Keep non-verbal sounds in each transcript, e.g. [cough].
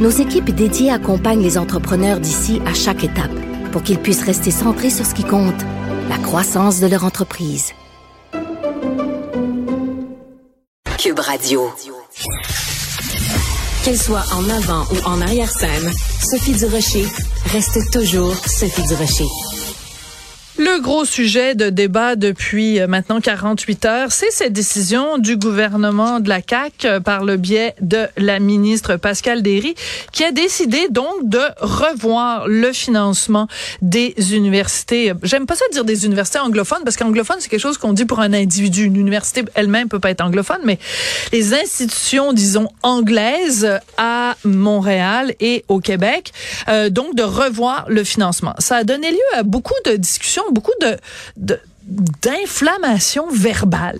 nos équipes dédiées accompagnent les entrepreneurs d'ici à chaque étape pour qu'ils puissent rester centrés sur ce qui compte, la croissance de leur entreprise. Cube Radio. Qu'elle soit en avant ou en arrière-scène, Sophie Durocher reste toujours Sophie Durocher. Le gros sujet de débat depuis euh, maintenant 48 heures, c'est cette décision du gouvernement de la CAQ euh, par le biais de la ministre Pascal Derry qui a décidé donc de revoir le financement des universités. J'aime pas ça dire des universités anglophones parce qu'anglophone c'est quelque chose qu'on dit pour un individu. Une université elle-même peut pas être anglophone, mais les institutions disons anglaises à Montréal et au Québec, euh, donc de revoir le financement. Ça a donné lieu à beaucoup de discussions beaucoup de, d'inflammation verbale.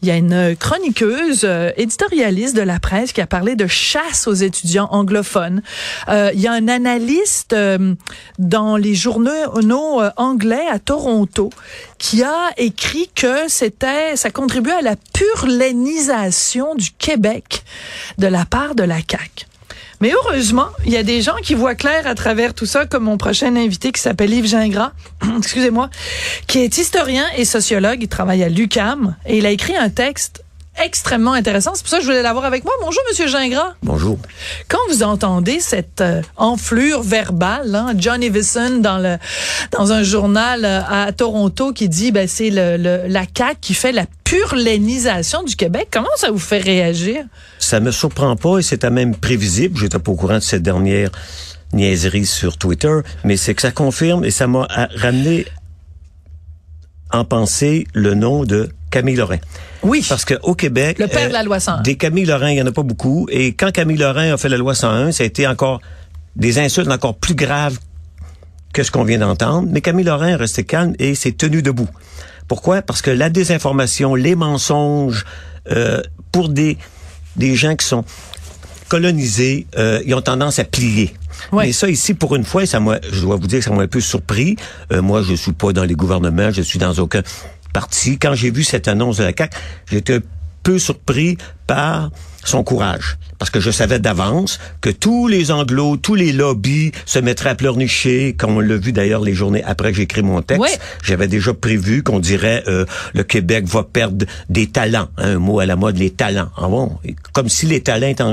Il y a une chroniqueuse euh, éditorialiste de la presse qui a parlé de chasse aux étudiants anglophones. Euh, il y a un analyste euh, dans les journaux anglais à Toronto qui a écrit que c'était ça contribuait à la purlénisation du Québec de la part de la CAQ. Mais heureusement, il y a des gens qui voient clair à travers tout ça, comme mon prochain invité qui s'appelle Yves Gingras, [clears throat] excusez-moi, qui est historien et sociologue. Il travaille à l'UCAM et il a écrit un texte extrêmement intéressant. C'est pour ça que je voulais l'avoir avec moi. Bonjour, Monsieur Gingras. Bonjour. Quand vous entendez cette euh, enflure verbale, hein, John Evison dans le dans un journal euh, à Toronto qui dit, ben c'est le, la CAQ qui fait la purlénisation du Québec. Comment ça vous fait réagir? Ça me surprend pas et c'était même prévisible. J'étais pas au courant de cette dernière niaiserie sur Twitter, mais c'est que ça confirme et ça m'a ramené en pensée le nom de Camille Lorrain. Oui. Parce qu'au Québec, le père de la loi 101. Des Camille Lorrain, il y en a pas beaucoup. Et quand Camille Lorrain a fait la loi 101, ça a été encore des insultes encore plus graves que ce qu'on vient d'entendre. Mais Camille Lorrain est resté calme et s'est tenu debout. Pourquoi? Parce que la désinformation, les mensonges, euh, pour des, des gens qui sont colonisés, euh, ils ont tendance à plier. Mais ça ici, pour une fois, ça moi, je dois vous dire que ça m'a un peu surpris. Euh, moi, je suis pas dans les gouvernements, je suis dans aucun parti. Quand j'ai vu cette annonce de la CAQ, j'étais un peu surpris par son courage. Parce que je savais d'avance que tous les anglos, tous les lobbies se mettraient à pleurnicher, comme on l'a vu d'ailleurs les journées après que j'ai écrit mon texte. J'avais déjà prévu qu'on dirait euh, le Québec va perdre des talents. Hein, un mot à la mode, les talents. Ah bon? Comme si les talents étaient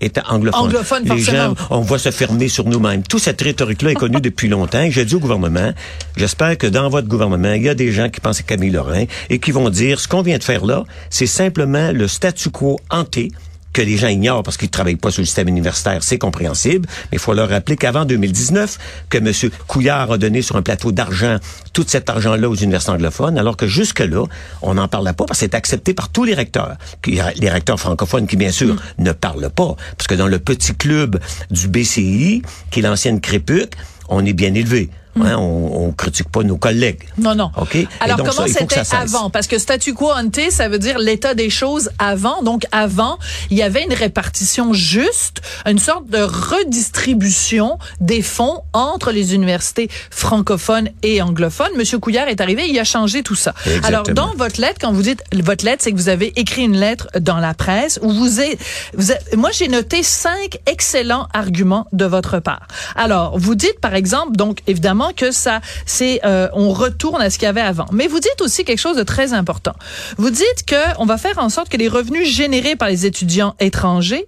était anglophone. Les gens, on va se fermer sur nous-mêmes. Toute cette rhétorique-là est connue depuis longtemps. J'ai dit au gouvernement, j'espère que dans votre gouvernement, il y a des gens qui pensent à Camille Lorrain et qui vont dire, ce qu'on vient de faire là, c'est simplement le statu quo hanté que les gens ignorent parce qu'ils travaillent pas sur le système universitaire, c'est compréhensible. Mais il faut leur rappeler qu'avant 2019, que M. Couillard a donné sur un plateau d'argent tout cet argent-là aux universités anglophones, alors que jusque-là, on n'en parlait pas parce que c'est accepté par tous les recteurs. Les recteurs francophones qui, bien sûr, mm. ne parlent pas. Parce que dans le petit club du BCI, qui est l'ancienne Crépuc, on est bien élevé. Hein, on, on critique pas nos collègues. Non, non. OK? Alors, comment c'était avant? Parce que statu quo ante, ça veut dire l'état des choses avant. Donc, avant, il y avait une répartition juste, une sorte de redistribution des fonds entre les universités francophones et anglophones. Monsieur Couillard est arrivé, il a changé tout ça. Alors, dans votre lettre, quand vous dites votre lettre, c'est que vous avez écrit une lettre dans la presse où vous êtes, vous moi, j'ai noté cinq excellents arguments de votre part. Alors, vous dites, par exemple, donc, évidemment, que ça, c'est, euh, on retourne à ce qu'il y avait avant. Mais vous dites aussi quelque chose de très important. Vous dites que on va faire en sorte que les revenus générés par les étudiants étrangers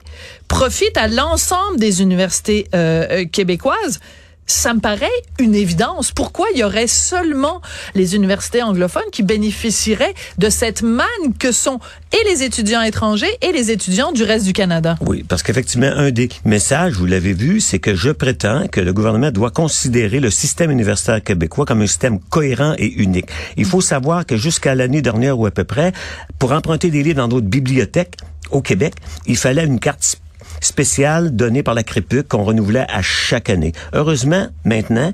profitent à l'ensemble des universités euh, euh québécoises ça me paraît une évidence. Pourquoi il y aurait seulement les universités anglophones qui bénéficieraient de cette manne que sont et les étudiants étrangers et les étudiants du reste du Canada? Oui, parce qu'effectivement, un des messages, vous l'avez vu, c'est que je prétends que le gouvernement doit considérer le système universitaire québécois comme un système cohérent et unique. Il faut savoir que jusqu'à l'année dernière ou à peu près, pour emprunter des livres dans d'autres bibliothèques au Québec, il fallait une carte spéciales données par la CREPUC qu'on renouvelait à chaque année. Heureusement, maintenant,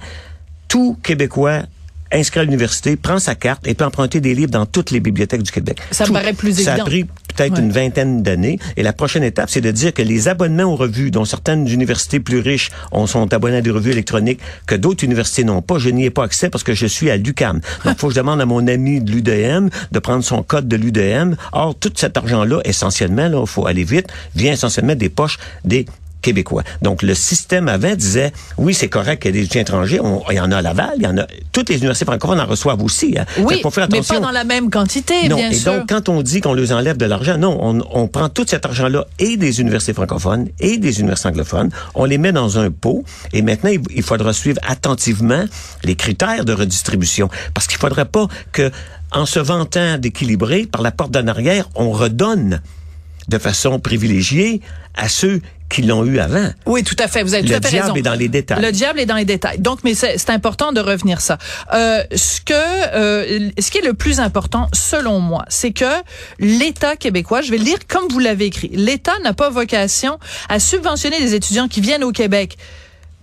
tout Québécois inscrit à l'université, prend sa carte et peut emprunter des livres dans toutes les bibliothèques du Québec. Ça me Tout- paraît plus Ça a évident. pris peut-être Ouais. une vingtaine d'années. Et la prochaine étape, c'est de dire que les abonnements aux revues, dont certaines universités plus riches ont, sont abonnés à des revues électroniques que d'autres universités n'ont pas, je n'y ai pas accès parce que je suis à l'UCAM. Donc, il faut que je demande à mon ami de l'UDM de prendre son code de l'UDM. Or, tout cet argent-là, essentiellement, là, il faut aller vite, vient essentiellement des poches des québécois. Donc, le système avant disait, oui, c'est correct qu'il y ait des étudiants étrangers. On- il y en a à Laval, il y en a. Toutes les universités francophones en reçoivent aussi. Hein. Oui, faut faire mais attention. pas dans la même quantité, Non, bien et sûr. donc quand on dit qu'on leur enlève de l'argent, non, on, on prend tout cet argent-là et des universités francophones et des universités anglophones, on les met dans un pot et maintenant il, il faudra suivre attentivement les critères de redistribution parce qu'il faudrait pas que en se vantant d'équilibrer par la porte d'en arrière, on redonne de façon privilégiée à ceux qui l'ont eu avant. Oui, tout à fait. Vous avez tout Le à fait diable raison. est dans les détails. Le diable est dans les détails. Donc, mais c'est important de revenir ça. Euh, ce que, euh, ce qui est le plus important, selon moi, c'est que l'État québécois, je vais le lire comme vous l'avez écrit, l'État n'a pas vocation à subventionner les étudiants qui viennent au Québec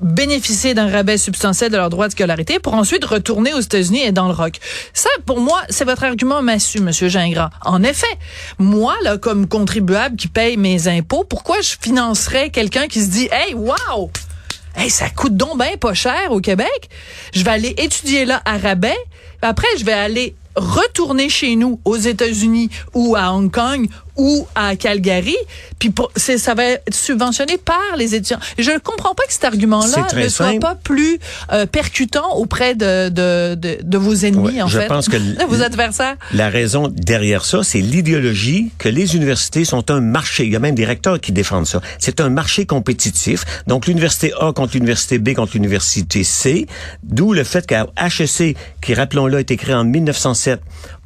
bénéficier d'un rabais substantiel de leur droit de scolarité pour ensuite retourner aux États-Unis et dans le rock. Ça, pour moi, c'est votre argument massu, Monsieur Gingras. En effet, moi, là, comme contribuable qui paye mes impôts, pourquoi je financerais quelqu'un qui se dit, hey, wow! Hey, ça coûte donc bien pas cher au Québec. Je vais aller étudier là à rabais. Après, je vais aller retourner chez nous aux États-Unis ou à Hong Kong ou à Calgary. Puis pour- ça va être subventionné par les étudiants. Je ne comprends pas que cet argument-là ne soit simple. pas plus euh, percutant auprès de, de, de, de vos ennemis, Ouais, en je fait. pense que [laughs] vos adversaires. La raison derrière ça, c'est l'idéologie que les universités sont un marché. Il y a même des recteurs qui défendent ça. C'est un marché compétitif. Donc, l'université A contre l'université B contre l'université C. D'où le fait qu'à HEC, qui, rappelons-le, a été créé en 1907,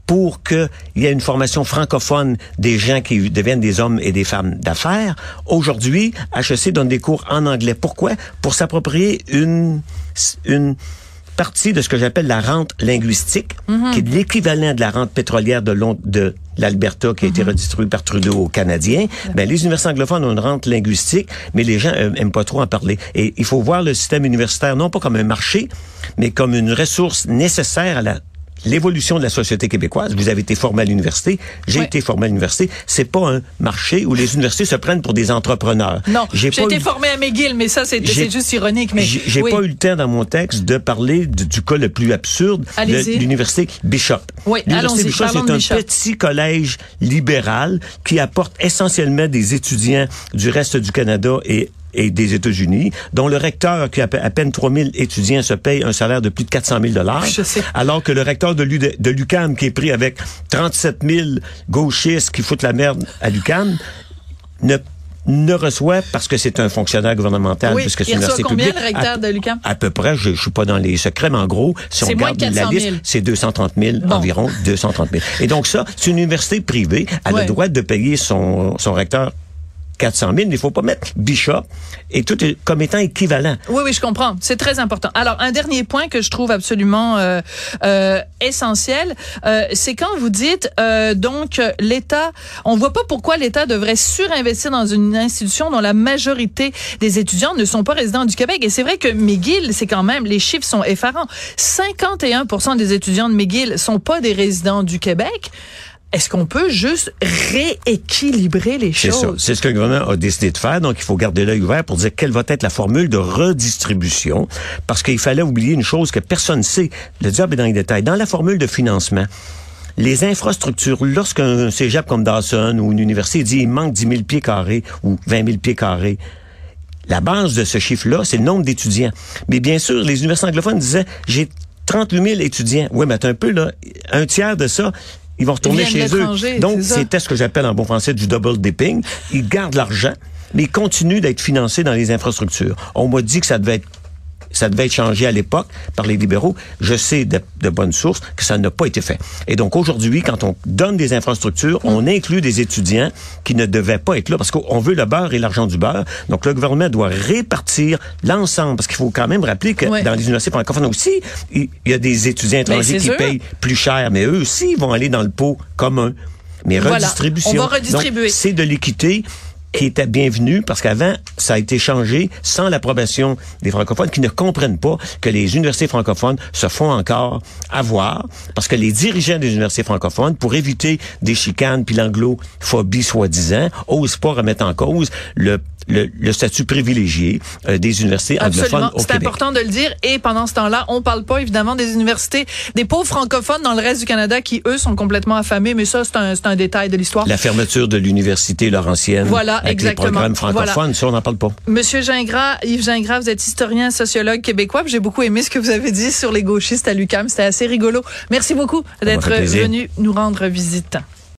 pour qu'il y ait une formation francophone des gens qui deviennent des hommes et des femmes d'affaires. Aujourd'hui, HEC donne des cours en anglais. Pourquoi? Pour s'approprier une, une partie de ce que j'appelle la rente linguistique, qui est l'équivalent de la rente pétrolière de, de l'Alberta qui a été redistribuée par Trudeau aux Canadiens. Ben, les universités anglophones ont une rente linguistique, mais les gens euh, aiment pas trop en parler. Et il faut voir le système universitaire non pas comme un marché, mais comme une ressource nécessaire à la l'évolution de la société québécoise. Vous avez été formé à l'université, j'ai été formé à l'université. C'est pas un marché où les universités se prennent pour des entrepreneurs. Non, j'ai été eu- formé à McGill, mais ça, c'est juste ironique. Mais j'ai oui. pas eu le temps dans mon texte de parler du, du cas le plus absurde l'université Bishop. Oui, l'université allons-y, Bishop, c'est un Bishop. petit collège libéral qui apporte essentiellement des étudiants du reste du Canada et et des États-Unis, dont le recteur, qui a à peine 3000 étudiants, se paye un salaire de plus de 400 000 dollars, alors que le recteur de de l'UCAM, qui est pris avec 37 000 gauchistes qui foutent la merde à l'UCAM, ne ne reçoit parce que c'est un fonctionnaire gouvernemental Oui, puisque c'est une université combien, publique. le recteur À- de l'UQAM? À peu près, je, je suis pas dans les secrets, mais en gros, si on regarde de la 400 000. liste, c'est 230 000 Bon. environ, 230 000. Et donc ça, c'est une université privée, elle a Ouais. le droit de payer son, son recteur 400 000, mais il faut pas mettre Bishop et tout comme étant équivalent. Oui, oui, je comprends. C'est très important. Alors, un dernier point que je trouve absolument euh, euh, essentiel, euh, c'est quand vous dites euh, donc l'État, on voit pas pourquoi l'État devrait surinvestir dans une institution dont la majorité des étudiants ne sont pas résidents du Québec. Et c'est vrai que McGill, c'est quand même, les chiffres sont effarants. 51% des étudiants de McGill sont pas des résidents du Québec. Est-ce qu'on peut juste rééquilibrer les C'est ça. choses? C'est ce que le gouvernement a décidé de faire. Donc, il faut garder l'œil ouvert pour dire quelle va être la formule de redistribution. Parce qu'il fallait oublier une chose que personne ne sait. Le diable est dans les détails. Dans la formule de financement, les infrastructures, lorsqu'un cégep comme Dawson ou une université dit il manque 10 000 pieds carrés ou 20 000 pieds carrés, la base de ce chiffre-là, c'est le nombre d'étudiants. Mais bien sûr, les universités anglophones disaient, j'ai 38 000 étudiants. Oui, mais attends un peu, là. Un tiers de ça, ils vont retourner Ils chez eux. Donc, c'était ce que j'appelle en bon français du double dipping. Ils gardent l'argent, mais ils continuent d'être financés dans les infrastructures. On m'a dit que ça devait être ça devait être changé à l'époque par les libéraux. Je sais de, de bonnes sources que ça n'a pas été fait. Et donc aujourd'hui, quand on donne des infrastructures, on inclut des étudiants qui ne devaient pas être là parce qu'on veut le beurre et l'argent du beurre. Donc le gouvernement doit répartir l'ensemble parce qu'il faut quand même rappeler que dans les universités francophones aussi, il y a des étudiants étrangers c'est qui sûr. payent plus cher, mais eux aussi vont aller dans le pot commun. Mais Voilà. redistribution. On va redistribuer. C'est de l'équité qui était bienvenu parce qu'avant, ça a été changé sans l'approbation des francophones qui ne comprennent pas que les universités francophones se font encore avoir parce que les dirigeants des universités francophones, pour éviter des chicanes puis l'anglophobie soi-disant, osent pas remettre en cause le le, le statut privilégié euh, des universités Absolument. anglophones au C'est important de le dire. Et pendant ce temps-là, on parle pas évidemment des universités, des pauvres francophones dans le reste du Canada qui, eux, sont complètement affamés. Mais ça, c'est un, c'est un détail de l'histoire. La fermeture de l'université Laurentienne Voilà, avec exactement. les programmes francophones, Voilà. ça, on n'en parle pas. Monsieur Gingras, Yves Gingras, vous êtes historien, sociologue québécois. J'ai beaucoup aimé ce que vous avez dit sur les gauchistes à l'UQAM. C'était assez rigolo. Merci beaucoup d'être venu nous rendre visite.